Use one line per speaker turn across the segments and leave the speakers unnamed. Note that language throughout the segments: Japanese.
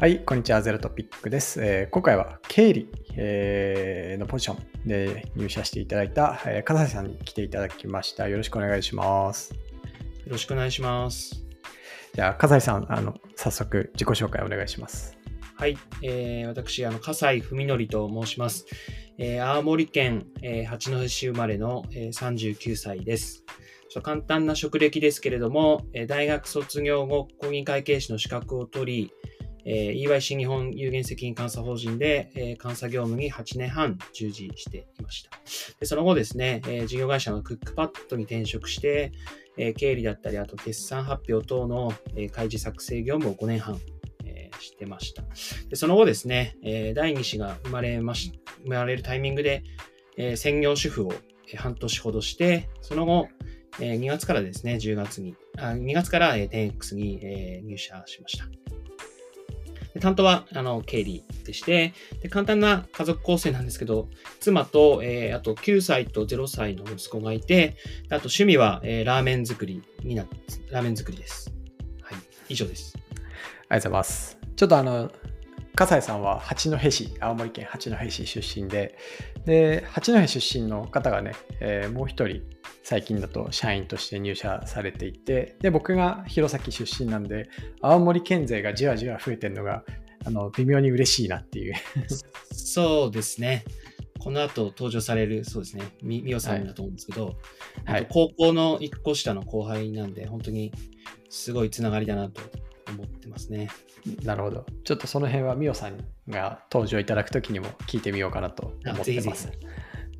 はい、こんにちは。ゼロトピックです。えー今回は経理、えーのポジションで入社していただいた、えー、笠井さんに来ていただきました。よろしくお願いします。
よろしくお願いします。
じゃあ、笠井さん、あの早速自己紹介お願いします。
はい、えー、私、あの、笠井文則と申します。えー、青森県、えー八戸市生まれの、えー39歳です。ちょっと簡単な職歴ですけれども、えー大学卒業後、公認会計士の資格を取り、えー EY 新日本有限責任監査法人で、えー監査業務に8年半従事していました。でその後ですね、えー事業会社のクックパッドに転職して、えー経理だったり、あと決算発表等の、えー開示作成業務を5年半、えーしてました。でその後ですね、えー第2子が生まれまし、生まれるタイミングで、えー専業主婦を半年ほどして、その後、えー2月からですね、10月に、あ2月から、10X に、えー入社しました。で担当は、あの、経理でしてで、簡単な家族構成なんですけど、妻と、えーあと9歳と0歳の息子がいて、あと趣味は、えーラーメン作りになってます、ラーメン作りです。はい、以上です。
ありがとうございます。ちょっとあの、笠井さんは八戸市、青森県八戸市出身で、で、八戸出身の方がね、えーもう一人、最近だと社員として入社されていて、で、僕が弘前出身なんで、青森県勢がじわじわ増えてるのが、あの、微妙に嬉しいなっていう。
そうですね。この後登場される、そうですね、みみおさんだと思うんですけど、
はい。
高校の一個下の後輩なんで、本当にすごいつながりだなと思ってますね。
なるほど。ちょっとその辺はミオさんが登場いただくときにも聞いてみようかなと思って
あぜひぜひ
ます。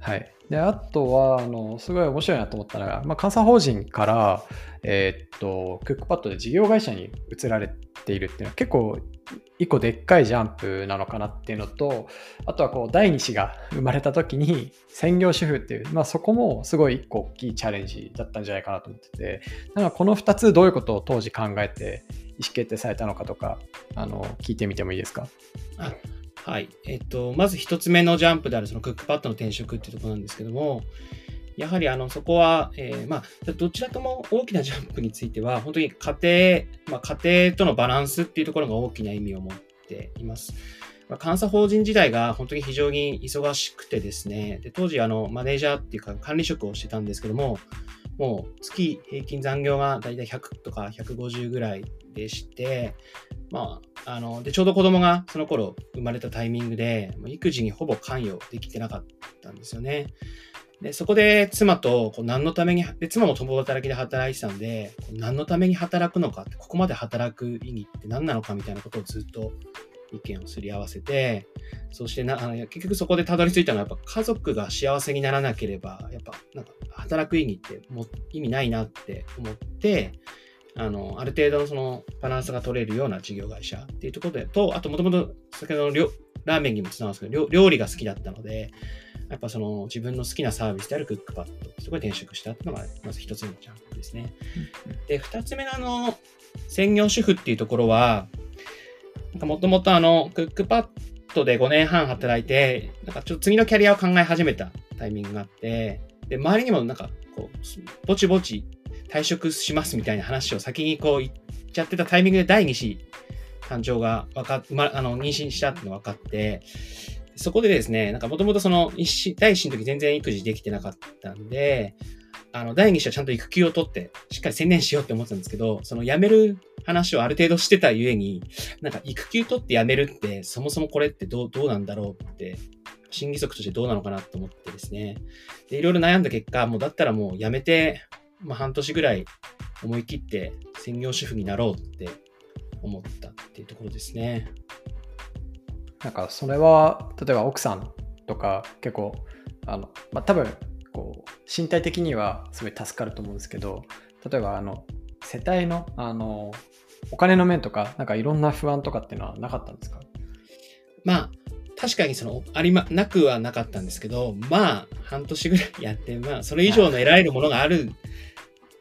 はい。で、あとは、あの、すごい面白いなと思ったのが、まあ、監査法人から、えーっと、クックパッドで事業会社に移られているっていうのは結構一個でっかいジャンプなのかなっていうのと、あとはこう、第二子が生まれた時に専業主婦っていう、まあそこもすごい一個大きいチャレンジだったんじゃないかなと思ってて、なんかこの2つどういうことを当時考えて意思決定されたのかとか、あの、聞いてみてもいいですか？
はい。えっと、まず一つ目のジャンプであるそのクックパッドの転職っていうところなんですけども、やはりあのそこは、えーまあ、どちらとも大きなジャンプについては、本当に家庭、まあ、家庭とのバランスっていうところが大きな意味を持っています。まあ、監査法人時代が本当に非常に忙しくてですね、で当時あのマネージャーっていうか管理職をしてたんですけども、もう月平均残業がだいたい100とか150ぐらいでして、まあ、あの、で、ちょうど子供がその頃生まれたタイミングで、もう育児にほぼ関与できてなかったんですよね。で、そこで妻とこう何のために、で、妻も共働きで働いてたんで、何のために働くのかって、ここまで働く意義って何なのかみたいなことをずっと意見をすり合わせて、そしてな、あの結局そこでたどり着いたのは、やっぱ家族が幸せにならなければ、やっぱなんか働く意義ってもう意味ないなって思って、あの、ある程度のそのバランスが取れるような事業会社っていうところで、と、あともともと先ほどの料ラーメンにもつながるんですけど、料料理が好きだったので、やっぱその自分の好きなサービスであるクックパッド、そこで転職したっていうのが、まず一つ目のジャンプですね。で、二つ目のあの、専業主婦っていうところは、もともとあの、クックパッドで5年半働いて、なんかちょっと次のキャリアを考え始めたタイミングがあって、で、周りにもなんかこう、ぼちぼち退職しますみたいな話を先にこう言っちゃってたタイミングで第2子誕生がわかっ、ま、あの、妊娠したっての分かって、そこでですね、なんかもともとその、第一子の時全然育児できてなかったんで、あの、第二子はちゃんと育休を取って、しっかり専念しようって思ってたんですけど、その辞める話をある程度してたゆえに、なんか育休取って辞めるって、そもそもこれってどう、どうなんだろうって、審議則としてどうなのかなと思ってですね。で、いろいろ悩んだ結果、もうだったらもう辞めて、まあ半年ぐらい思い切って専業主婦になろうって思ったっていうところですね。
なんかそれは例えば奥さんとか結構あの、まあ、多分身体的にはすごい助かると思うんですけど例えばあの世帯のあのお金の面とかなんかいろんな不安とかっていうのはなかったんですか？
まあ、確かにその、ありま、なくはなかったんですけど、まあ、半年ぐらいやって、まあ、それ以上の得られるものがある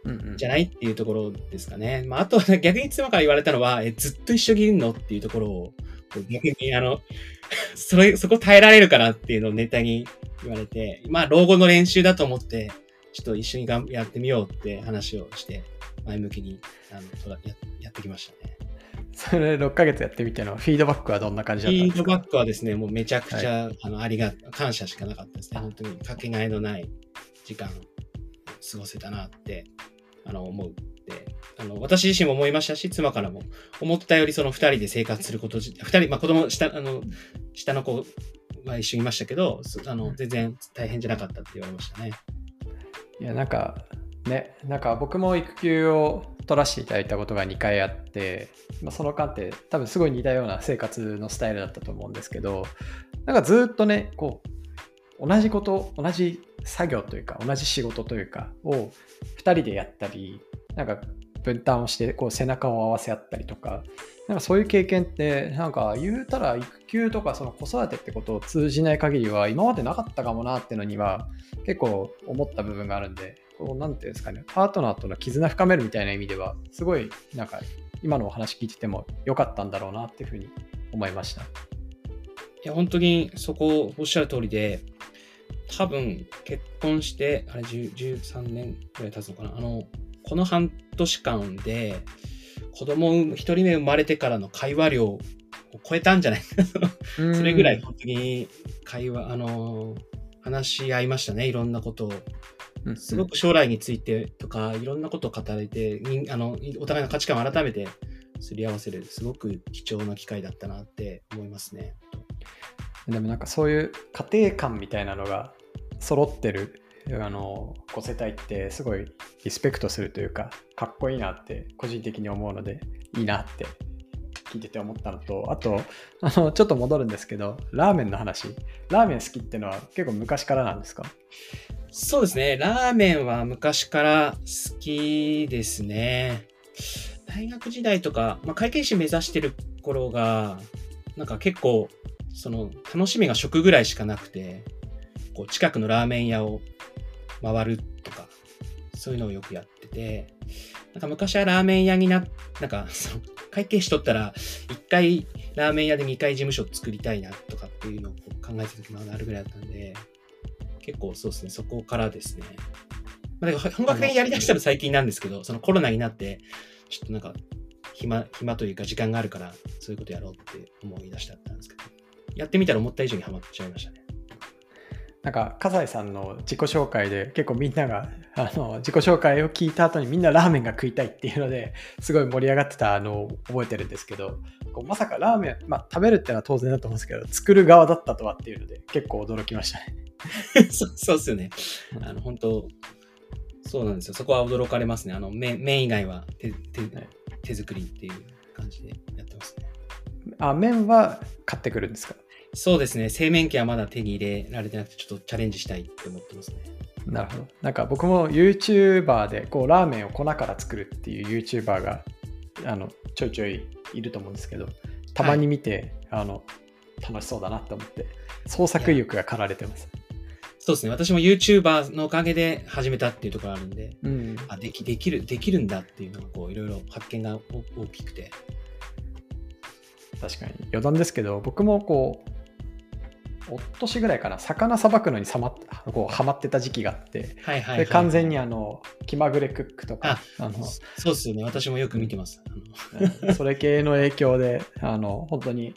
うんうん。
じゃないっていうところですかね。まあ、あとは逆に妻から言われたのは、え、ずっと一緒にいるの？っていうところを、逆に、あの、それ、そこ耐えられるかなっていうのをネタに言われて、まあ、老後の練習だと思って、ちょっと一緒にがんやってみようって話をして、前向きに、あの、とらややってきましたね。
それ6ヶ月やってみての？フィードバックはどんな感じだったんですか？
フィードバックはですね、もうめちゃくちゃ、あのありが感謝しかなかったですね。本当にかけがえのない時間過ごせたなってあの思うってあの私自身も思いましたし、妻からも思ったよりその2人で生活すること自、2人、まあ、子供下あの下の子は一緒にいましたけど、すあの全然大変じゃなかったって言われましたね。
いやなんかねなんか僕も育休を取らせていただいたことが2回あって、まあ、その間って多分すごい似たような生活のスタイルだったと思うんですけどなんかずっとねこう同じこと同じ作業というか同じ仕事というかを2人でやったりなんか分担をしてこう背中を合わせ合ったりとかなんかそういう経験ってなんか言うたら育休とかその子育てってことを通じない限りは今までなかったかもなっていうのには結構思った部分があるんでこうなんていうんですかねパートナーとの絆深めるみたいな意味ではすごいなんか今のお話聞いてても良かったんだろうなっていうふうに思いました。
いや、本当にそこおっしゃる通りで、多分結婚して、あれ13年くらい経つのかな。あの、この半年間で、子供一人目生まれてからの会話量を超えたんじゃない？それぐらい本当に会話、あの、話し合いましたね。いろんなことを。
うん
すごく将来についてとか、いろんなことを語れて、人あのお互いの価値観を改めてすり合わせる、すごく貴重な機会だったなって思いますね。
でもなんかそういう家庭観みたいなのが揃ってるあの子世帯ってすごいリスペクトするというかかっこいいなって個人的に思うのでいいなって聞いてて思ったのとあとあのちょっと戻るんですけどラーメンの話ラーメン好きっていうのは結構昔からなんですか？
そうですね。ラーメンは昔から好きですね。大学時代とか、まあ、会計士目指してる頃が、なんか結構、その楽しみが食ぐらいしかなくて、こう近くのラーメン屋を回るとか、そういうのをよくやってて、なんか昔はラーメン屋にな、なんか会計士取ったら、1回ラーメン屋で2回事務所作りたいなとかっていうのを考えてた時もあるぐらいだったんで、結構そうですね、そこからですね。まあ、か本格的にやりだしたの最近なんですけど、そのコロナになって、ちょっとなんか暇、暇というか時間があるから、そういうことやろうって思い出したんですけど、やってみたら思った以上にハマっちゃいましたね。
なんか笠井さんの自己紹介で結構みんながあの自己紹介を聞いた後にみんなラーメンが食いたいっていうのですごい盛り上がってたのを覚えてるんですけどこうまさかラーメン、まあ、食べるってのは当然だと思うんですけど作る側だったとはっていうので結構驚きましたね。
そうそうっすよね。あの、本当そうなんですよ。そこは驚かれますね。あの、麺麺以外は手手
はい
手作りっていう感じでやってますね。
あ麺は買ってくるんですか？
そうですね。製麺機はまだ手に入れられてなくて、ちょっとチャレンジしたいって思ってますね。
なるほど。なんか僕も YouTuber でこうラーメンを粉から作るっていう YouTuber があのちょいちょいいると思うんですけど、たまに見て、あの楽しそうだなと思って、創作意欲が駆られてます。
そうですね。私も YouTuber のおかげで始めたっていうところあるんで、
うん、
あ、でき、できる、できるんだっていうのが、こう、いろいろ発見がお大きくて。
確かに余談ですけど、僕もこう、おっとしぐらいかな、魚さばくのにさまこうハマってた時期があって、
はいはい、はい。
で完全にあの気まぐれクックとか、あの
そうですよね。私もよく見てます。
それ系の影響で、あの本当に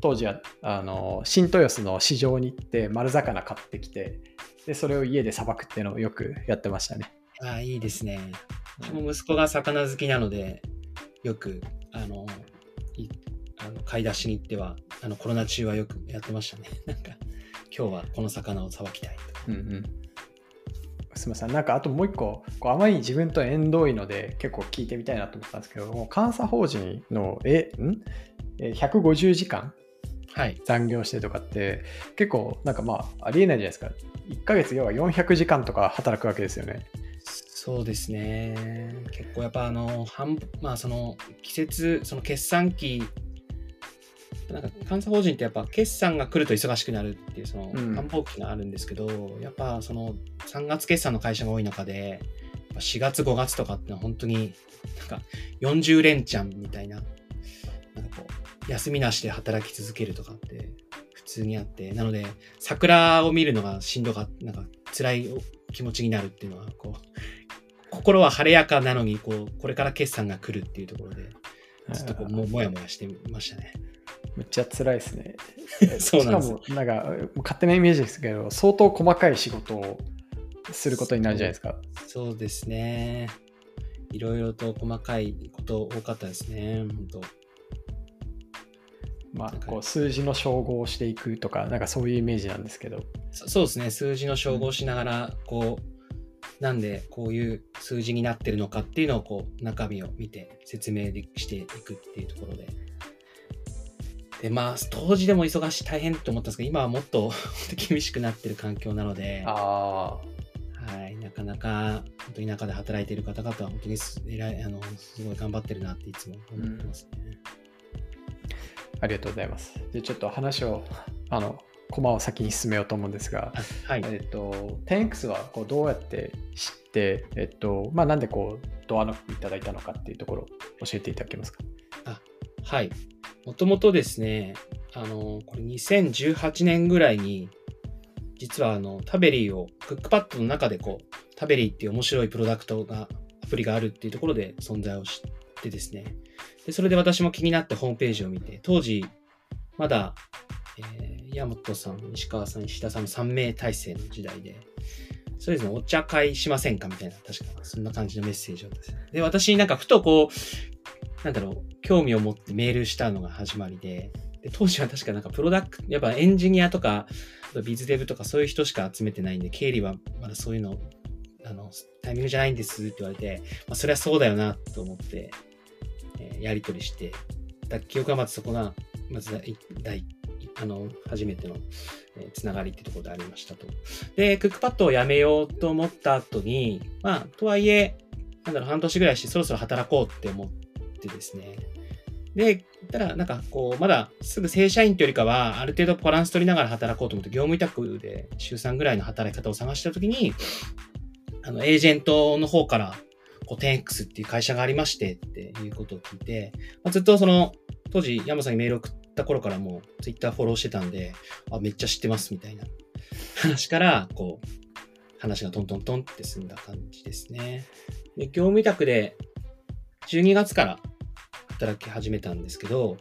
当時はあの新豊洲の市場に行って丸魚買ってきて、でそれを家でさばくっていうのをよくやってましたね。
ああ、いいですね。うちも息子が魚好きなので、よく、あの、いあの買い出しに行っては、あのコロナ中はよくやってましたね。なんか、今日はこの魚をさばきたいとか。
うんうんすみません、なんかあともう一個、こうあまりに自分と縁遠いので結構聞いてみたいなと思ったんですけど、もう監査法人のえん？え150時間
はい。
残業してとかって結構なんかまあありえないじゃないですか。1ヶ月要は400時間とか働くわけですよね。
そうですね。結構やっぱあの、半まあその季節、その決算期、なんか監査法人ってやっぱ決算が来ると忙しくなるっていうその
うん
繁忙期があるんですけど、やっぱその3月決算の会社が多い中で、やっぱ4月5月とかってのは本当になんか40連チャンみたいな、なんかこう、休みなしで働き続けるとかって普通にあって、なので桜を見るのがしんどかった、なんか辛い気持ちになるっていうのは、こう、心は晴れやかなのに、こう、これから決算が来るっていうところで、ずっとこうももやもやしてましたね。
めっちゃ辛いですね。
そうなんです
しかも、なんか、勝手なイメージですけど、相当細かい仕事をすることになるじゃないですか。
そうですね。いろいろと細かいこと多かったですね、本当。
まあこう数字の照合をしていくとか、なんかそういうイメージなんですけど。
そそうですね、数字の照合しながら、こう、なんでこういう数字になってるのかっていうのをこう中身を見て説明でしていくっていうところで。で、まあ、当時でも忙しい、大変と思ったんですけど、今はもっと 厳しくなってる環境なので、
あ
はい、なかなか本当に中で働いている方々は本当にすあのすごい頑張ってるなっていつも思ってますね。
あ、ありがとうございます。で、ちょっと話を、あの、コマを先に進めようと思うんですが、
あはい。
えっと、10X はこうどうやって知って、えっと、まあ、なんでこう、ドアノックいただいたのかっていうところを教えていただけますか？
はい。もともとですね、あの、これ2018年ぐらいに、実はあの、タベリーを、クックパッドの中でこう、タベリーっていう面白いプロダクトが、アプリがあるっていうところで存在を知ってですね。で、それで私も気になってホームページを見て、当時、まだ、えー、山本さん、西川さん、石田さんの3名体制の時代で、そうですね、お茶会しませんかみたいな、確かそんな感じのメッセージをですね。で、私なんかふとこう、なんだろう、興味を持ってメールしたのが始まりで、で当時は確かなんかプロダクト、やっぱエンジニアとか、ビズデブとかそういう人しか集めてないんで、経理はまだそういうの、あの、タイミングじゃないんですって言われて、まあ、それはそうだよなと思って、えーやり取りして、だ記憶がまずそこが、まず第、第あの、初めての、えーつながりってところでありましたと。で、クックパッドをやめようと思った後に、まあ、とはいえ、なんだろう、半年ぐらいしてそろそろ働こうって思ってってですね。で、たら、なんかこう、まだすぐ正社員というよりかは、ある程度バランス取りながら働こうと思って、業務委託で週3ぐらいの働き方を探したときに、あの、エージェントの方から、こう、10X っていう会社がありましてっていうことを聞いて、まあ、ずっとその、当時、山さんにメールを送った頃からもう、ツイッターフォローしてたんで、あ、めっちゃ知ってますみたいな話から、こう、話がトントントンって進んだ感じですね。で、業務委託で、12月から働き始めたんですけど、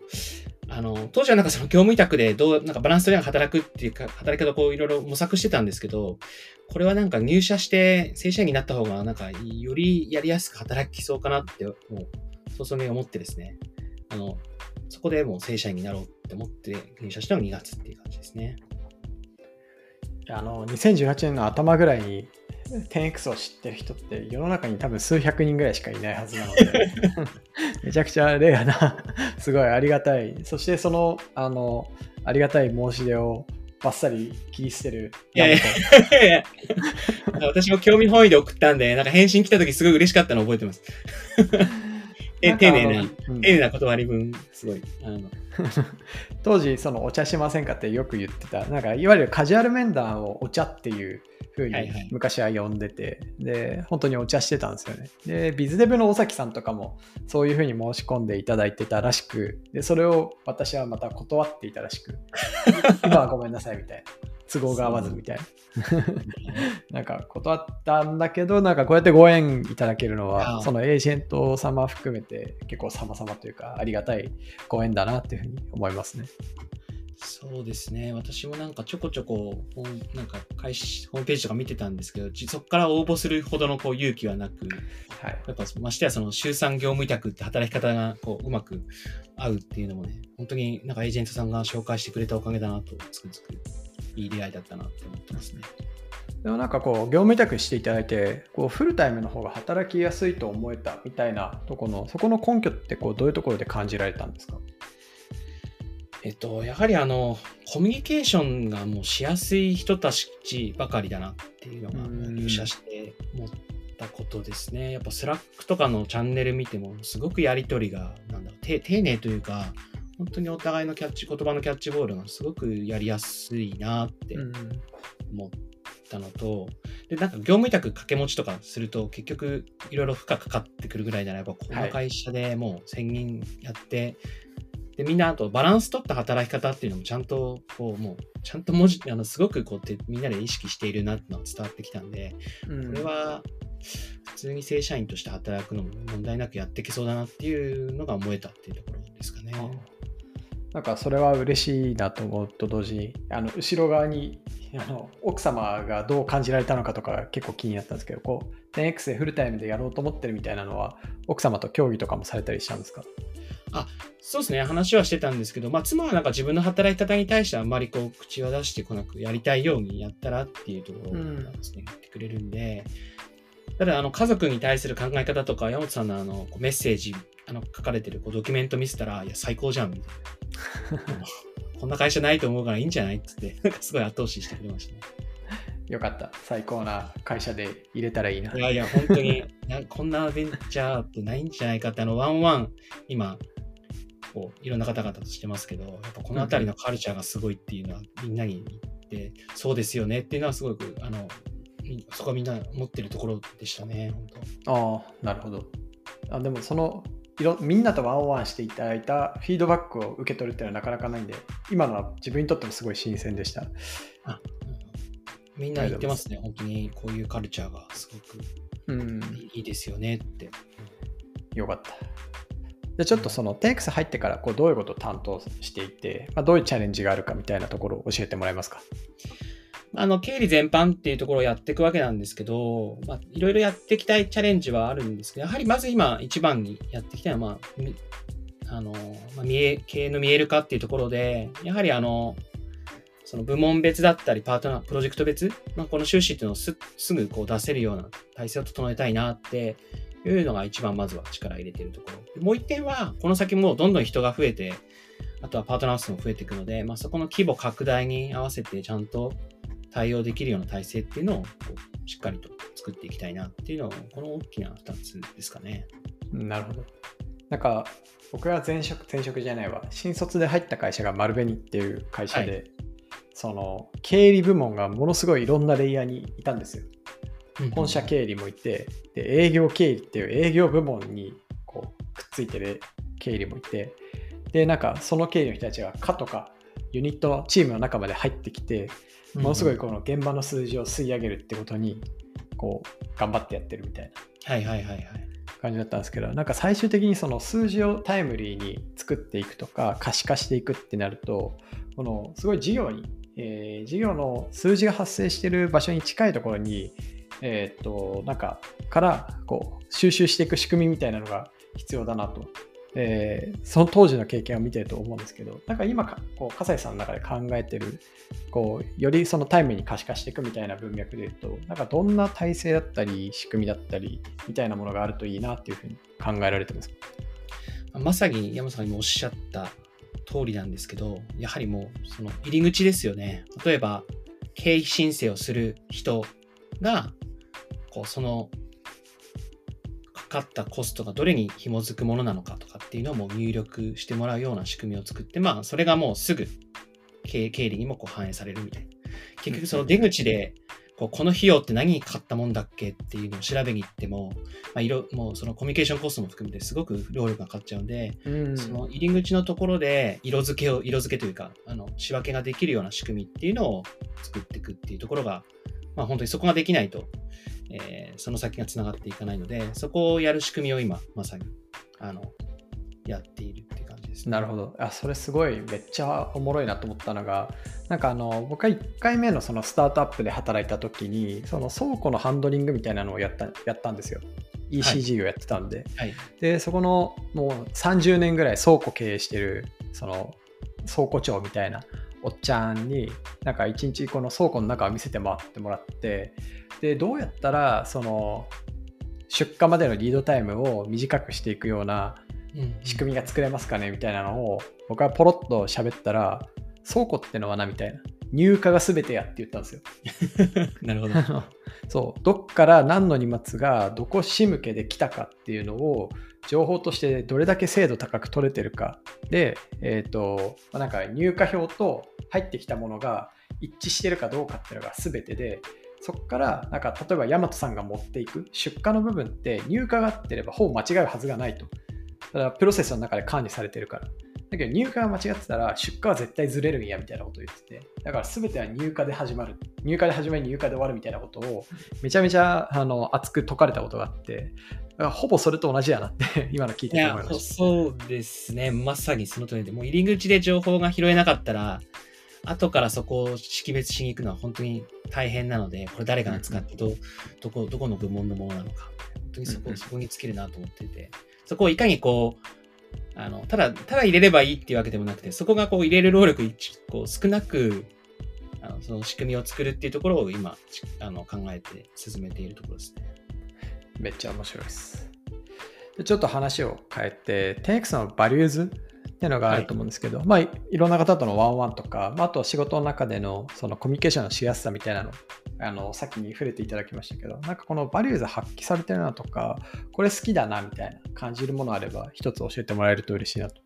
あの、当時はなんかその業務委託でどう、なんかバランス取りながら働くっていうか、働き方をこういろいろ模索してたんですけど、これはなんか入社して正社員になった方がなんかよりやりやすく働きそうかなって、もう早々に思ってですね、あの、そこでもう正社員になろうって思って入社したのが2月っていう感じですね。
あの、2018年の頭ぐらいに 10X を知ってる人って世の中に多分数百人ぐらいしかいないはずなので、めちゃくちゃレアな、すごいありがたい。そしてその、あの、ありがたい申し出をバッサリ切り捨てる。
いやいやいや私も興味本位で送ったんで、なんか返信来た時すごい嬉しかったの覚えてます。え丁寧な、
うん
丁寧な断り文、すごい。あの
当時そのお茶しませんかってよく言ってた。なんかいわゆるカジュアル面談をお茶っていう風に
はいはい。
昔は呼んでて、で本当にお茶してたんですよね。でビズデブの尾崎さんとかもそういう風に申し込んでいただいてたらしくでそれを私はまた断っていたらしく。今はごめんなさいみたいな都合が合わずみたいななんか断ったんだけどなんかこうやってご縁いただけるのはそのエージェント様含めて結構様々というかありがたいご縁だなっていうふうに思いますね。
そうですね。私もなんかちょこちょこ、なんか会社、ホームページとか見てたんですけど、じそこから応募するほどのこう勇気はなく、
はい。
やっぱましてやその週3業務委託って働き方がこううまく合うっていうのもね、本当になんかエージェントさんが紹介してくれたおかげだなと、つくづくいい出会いだったなって思ってますね。
でもなんかこう業務委託していただいてこうフルタイムの方が働きやすいと思えたみたいなとこのそこの根拠ってこうどういうところで感じられたんですか？
えっと、やはりあの、コミュニケーションがもうしやすい人たちばかりだなっていうのが
うん
入社して思ったことですね。やっぱ Slack とかのチャンネル見ても、すごくやりとりが、なんだろう、て丁寧というか、本当にお互いのキャッチ、言葉のキャッチボールがすごくやりやすいなって思ったのと、で、なんか業務委託掛け持ちとかすると、結局いろいろ負荷かかってくるぐらいなら、やっぱこの会社でもう1000人やって、で、みんなあとバランス取った働き方っていうのもちゃんと、こう、もう、ちゃんと文字、あの、すごくこうて、みんなで意識しているなってのが伝わってきたんで、
うん
これは普通に正社員として働くのも問題なくやっていけそうだなっていうのが思えたっていうところですかね。
なんかそれは嬉しいなと思うと同時にあの後ろ側にあの奥様がどう感じられたのかとか結構気になったんですけどこう 10X でフルタイムでやろうと思ってるみたいなのは奥様と協議とかもされたりしたんですか？
あそうですね。話はしてたんですけど、まあ、妻はなんか自分の働き方に対してあんまりこう口は出してこなくやりたいようにやったらっていうところなんですね、うん、言ってくれるんで。ただあの家族に対する考え方とか山本さんのあのメッセージあの書かれてるこうドキュメント見せたらいや最高じゃんみたいな こんな会社ないと思うからいいんじゃない？っつって、すごい後押ししてくれましたね。
よかった。最高な会社で入れたらいいな。
いやいや、本当にな、こんなベンチャーってないんじゃないかって、あの、ワンワン、今、こういろんな方々としてますけど、やっぱこの辺りのカルチャーがすごいっていうのは、みんなに言って、そうですよねっていうのはすごく、あの、そこはみんな持ってるところでしたね、本
当。ああ、なるほど。あでもそのいろみんなとワンオンワンしていただいたフィードバックを受け取るっていうのはなかなかないんで、今のは自分にとってもすごい新鮮でした。あ
みんな言ってますね、本当にこういうカルチャーがすごくいいですよねって。
よかった。でちょっとその TX 入ってからこうどういうことを担当していて、まあ、どういうチャレンジがあるかみたいなところを教えてもらえますか？
あの、経理全般っていうところをやっていくわけなんですけど、まあ、いろいろやっていきたいチャレンジはあるんですけど、やはりまず今一番にやってきたのは、まあ、あの、まあ、見え、経営の見える化っていうところで、やはりあの、その部門別だったり、パートナー、プロジェクト別、まあ、この収支っていうのをすすぐこう出せるような体制を整えたいなっていうのが一番まずは力入れてるところ。もう一点は、この先もどんどん人が増えて、あとはパートナー数も増えていくので、まあ、そこの規模拡大に合わせてちゃんと対応できるような体制っていうのをしっかりと作っていきたいなっていうのは、この大きな2つですかね。
なるほど。なんか、僕が前職、前職じゃないわ、新卒で入った会社が丸紅っていう会社で、はい、その経理部門がものすごいいろんなレイヤーにいたんですよ。本社経理もいて、で営業経理っていう営業部門にこうくっついてる経理もいて、で、なんかその経理の人たちが課とかユニットのチームの中まで入ってきて、ものすごいこの現場の数字を吸い上げるってことにこう頑張ってやってるみたい
な。はいはいはいはい。
感じだったんですけどなんか最終的にその数字をタイムリーに作っていくとか可視化していくってなるとこのすごい事業に、えー、事業の数字が発生してる場所に近いところにえっ、となんかからこう収集していく仕組みみたいなのが必要だなとえー、その当時の経験を見てると思うんですけど、なんか今こう、笠井さんの中で考えてる、こう、よりそのタイムに可視化していくみたいな文脈で言うと、なんかどんな体制だったり、仕組みだったり、みたいなものがあるといいなっていうふうに考えられてますか？
まさに山さんにもおっしゃった通りなんですけど、やはりもう、その入り口ですよね。例えば、経費申請をする人が、こう、そのかったコストがどれに紐づくものなのかとかっていうのも入力してもらうような仕組みを作って、まあ、それがもうすぐ経理にもこう反映されるみたいな。結局その出口で、こうこの費用って何にかかったもんだっけっていうのを調べに行っても、まあ、色もうそのコミュニケーションコストも含めてすごく労力がかかっちゃうんで、うん、その入り口のところで色付けを、色付けというか、あの仕分けができるような仕組みっていうのを作っていくっていうところが、まあ、本当にそこができないと、えー、その先がつながっていかないので、そこをやる仕組みを今、まさに、あの、やっているって感じです、
ね、なるほど。あ、それすごいめっちゃおもろいなと思ったのが、なんかあの、僕は1回目のそのスタートアップで働いた時に、その倉庫のハンドリングみたいなのをやったやったんですよ。ECG をやってたんで、はい、でそこのもう30年ぐらい倉庫経営してるその倉庫長みたいなおっちゃんになんか一日この倉庫の中を見せて回ってもらってでどうやったらその出荷までのリードタイムを短くしていくような仕組みが作れますかねみたいなのを僕はポロッと喋ったら倉庫ってのはなみたいな。入荷が全てやって言ったんですよ。
なるほど。
そう。どっから何の荷物がどこ仕向けで来たかっていうのを情報としてどれだけ精度高く取れてるかで、え、ー、と、なんか入荷表と入ってきたものが一致してるかどうかっていうのが全てで、そこから、なんか例えば大和さんが持っていく出荷の部分って入荷があってればほぼ間違うはずがないとた。だプロセスの中で管理されてるから。だけど入荷が間違ってたら出荷は絶対ずれるんやみたいなことを言ってて、だから全ては入荷で始まる。入荷で始まり入荷で終わるみたいなことをめちゃめちゃあの熱く説かれたことがあって、ほぼそれと同じやなって 今の聞いてて思いまし
そうですね。まさにその通りで、もう入り口で情報が拾えなかったら、後からそこを識別しに行くのは本当に大変なので、これ誰が使ってど、どこ、どこの部門のものなのか、本当にそこ、
うんうん。
そこに尽きるなと思っていて、そこをいかにこう、あの、ただ、ただ入れればいいっていうわけでもなくて、そこがこう入れる労力一こう少なく、あのその仕組みを作るっていうところを今、ちあの考えて進めているところですね。
た。めっちゃ面白いです。でちょっと話を変えて、10X のバリューズっていうのがあると思うんですけど、まあいいろんな方とのワンワンとか、まあ、あとは仕事の中でのそのコミュニケーションのしやすさみたいなのあのさっきに触れていただきましたけどなんかこのバリューズ発揮されてるなとかこれ好きだなみたいな感じるものあれば一つ教えてもらえると嬉しいなと。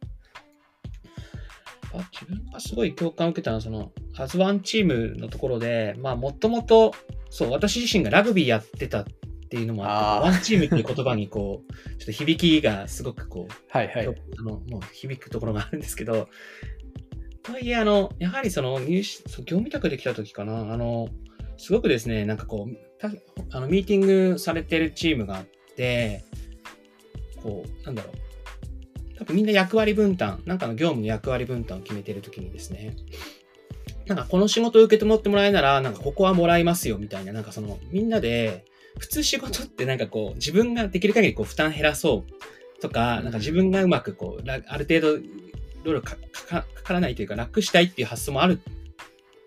あ自分がすごい共感を受けたのは、その、アズワンチームのところで、まあ、もともと、そう、私自身がラグビーやってたっていうのもあって、ワンチームっていう言葉にこう、ちょっと響きがすごくこう、
はいはい。
あの、もう響くところがあるんですけど、とはいえ、あの、やはりその入試、業務委託できた時かな、あの、すごくですね、なんかこう、たあのミーティングされてるチームがあって、こう、なんだろう。多分みんな役割分担、なんかの業務の役割分担を決めてる時にですね、なんかこの仕事を受けてもってもらえなら、なんかここはもらいますよみたいな、なんかそのみんなで、普通仕事ってなんかこう自分ができる限りこう負担減らそうとか、なんか自分がうまくこう、らある程度労力かかかからないというか楽したいっていう発想もある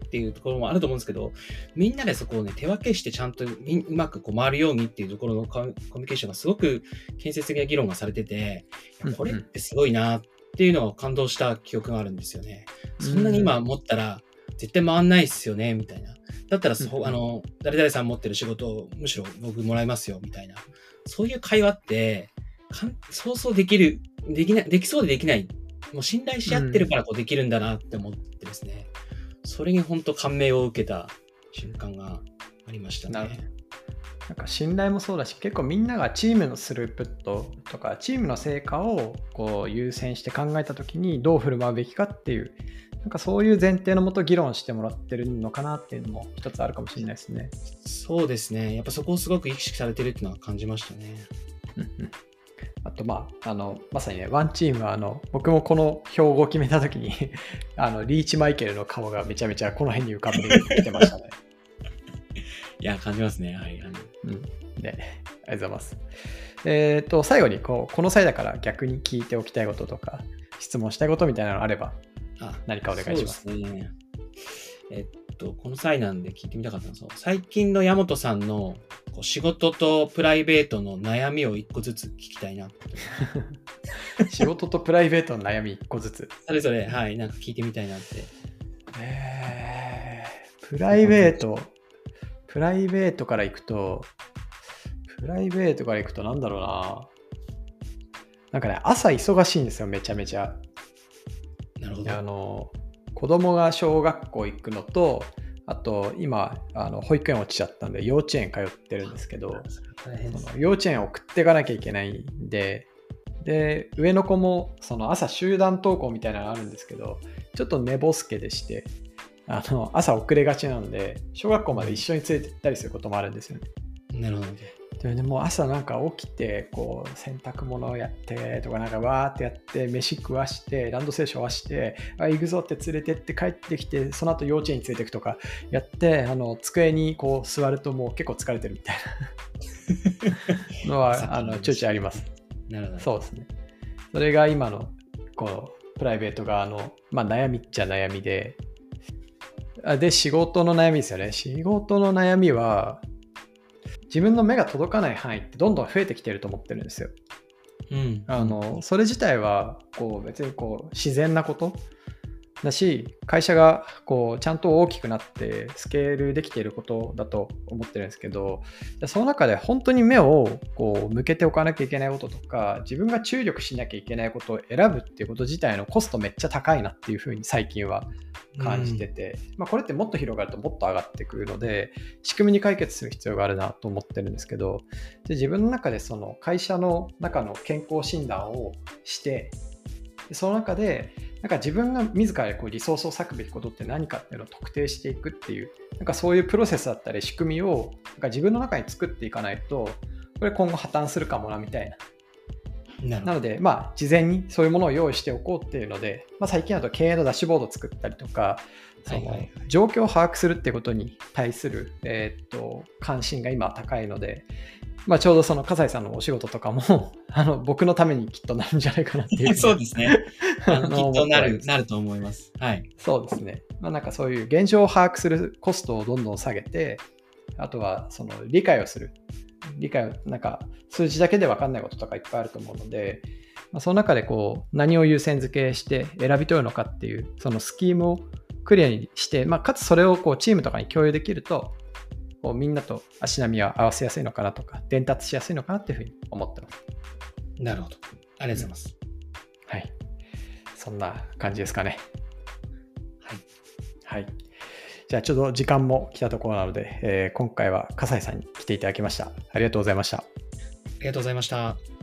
っていうところもあると思うんですけど、みんなでそこをね、手分けしてちゃんとみうまくこう回るようにっていうところのコミコミュニケーションがすごく建設的な議論がされてて、これってすごいなっていうのを感動した記憶があるんですよね。そんなに今持ったら絶対回んないっすよね、みたいな。だったらそ、
うん
あの、誰々さん持ってる仕事をむしろ僕もらいますよ、みたいな。そういう会話って、かんそうそうできる、できない、できそうでできない。もう信頼し合ってるからこうできるんだなって思ってですね。それに本当感銘を受けた瞬間がありましたね。
なんか信頼もそうだし結構みんながチームのスループットとかチームの成果をこう優先して考えた時にどう振る舞うべきかっていうなんかそういう前提のもと議論してもらってるのかなっていうのも一つあるかもしれないですね。
そうですね。やっぱそこをすごく意識されてるっていうのは感じましたね。
うんうんあとまあ、あのまさにね、ワンチームはあの僕もこの標語を決めた時に あのリーチマイケルの顔がめちゃめちゃこの辺に浮かんできてましたね。
いや、感じますね。はい。あの
うん、で、ありがとうございます。えっ、と、最後にこう、この際だから逆に聞いておきたいこととか、質問したいことみたいなのあれば、
あ
何かお願いします
そうですね。えっと、この際なんで聞いてみたかったのは、最近の山本さんのこう仕事とプライベートの悩みを一個ずつ聞きたいな。
仕事とプライベートの悩み1個ずつ。
それぞれ、はい、なんか聞いてみたいなって。
えー、プライベート、プライベートから行くと、プライベートから行くとなんだろうな。なんかね、朝忙しいんですよ、めちゃめちゃ。
なるほ
あ
ど。
の子供が小学校行くのと、あと今あの保育園落ちちゃったんで幼稚園通ってるんですけど幼稚園送っていかなきゃいけないんでで上の子もその朝集団登校みたいなのあるんですけどちょっと寝ぼすけでしてあの朝遅れがちなので小学校まで一緒に連れて行ったりすることもあるんですよね。
なるほど。
でね、もう朝なんか起きてこう洗濯物をやってとかなんかわーってやって飯食わしてランドセルションわしてあ行くぞって連れてって帰ってきてその後幼稚園に連れてくとかやってあの机にこう座るともう結構疲れてるみたいな のはあのちょいちょいあります。
なるほど。
そうですね。それが今のこのプライベート側の、まあ、悩みっちゃ悩みであで仕事の悩みですよね。仕事の悩みは自分の目が届かない範囲ってどんどん増えてきてると思ってるんですよ。
うん。
あのそれ自体はこう別にこう自然なことだし会社がこうちゃんと大きくなってスケールできていることだと思ってるんですけどその中で本当に目をこう向けておかなきゃいけないこととか自分が注力しなきゃいけないことを選ぶっていうこと自体のコストめっちゃ高いなっていうふうに最近は感じてて、まあ、これってもっと広がるともっと上がってくるので仕組みに解決する必要があるなと思ってるんですけどで自分の中でその会社の中の健康診断をしてでその中でなんか自分が自らこうリソースを割くべきことって何かっていうのを特定していくっていう、なんかそういうプロセスだったり仕組みをなんか自分の中に作っていかないと、これ今後破綻するかもなみたいな。
な
なので、まあ、事前にそういうものを用意しておこうっていうので、まあ、最近だと経営のダッシュボードを作ったりとか、その状況を把握するってことに対する、えーっと関心が今高いので、まあ、ちょうどその笠井さんのお仕事とかも あの僕のためにきっとなるんじゃないかなっていう
そうですね。あのきっとなるなると思います。はい。
そうですね。まあ、なんかそういう現状を把握するコストをどんどん下げて、あとはその理解をする。理解を、なんか数字だけで分かんないこととかいっぱいあると思うので、まあ、その中でこう何を優先付けして選び取るのかっていう、そのスキームをクリアにして、まあ、かつそれをこうチームとかに共有できると、こうみんなと足並みを合わせやすいのかなとか、伝達しやすいのかなっていうふうに思ってます。
なるほど。ありがとうございます。
はい。そんな感じですかね。
はい。
はい。じゃあちょっと時間も来たところなので、えー今回は笠井さんに来ていただきました。ありがとうございました。
ありがとうございました。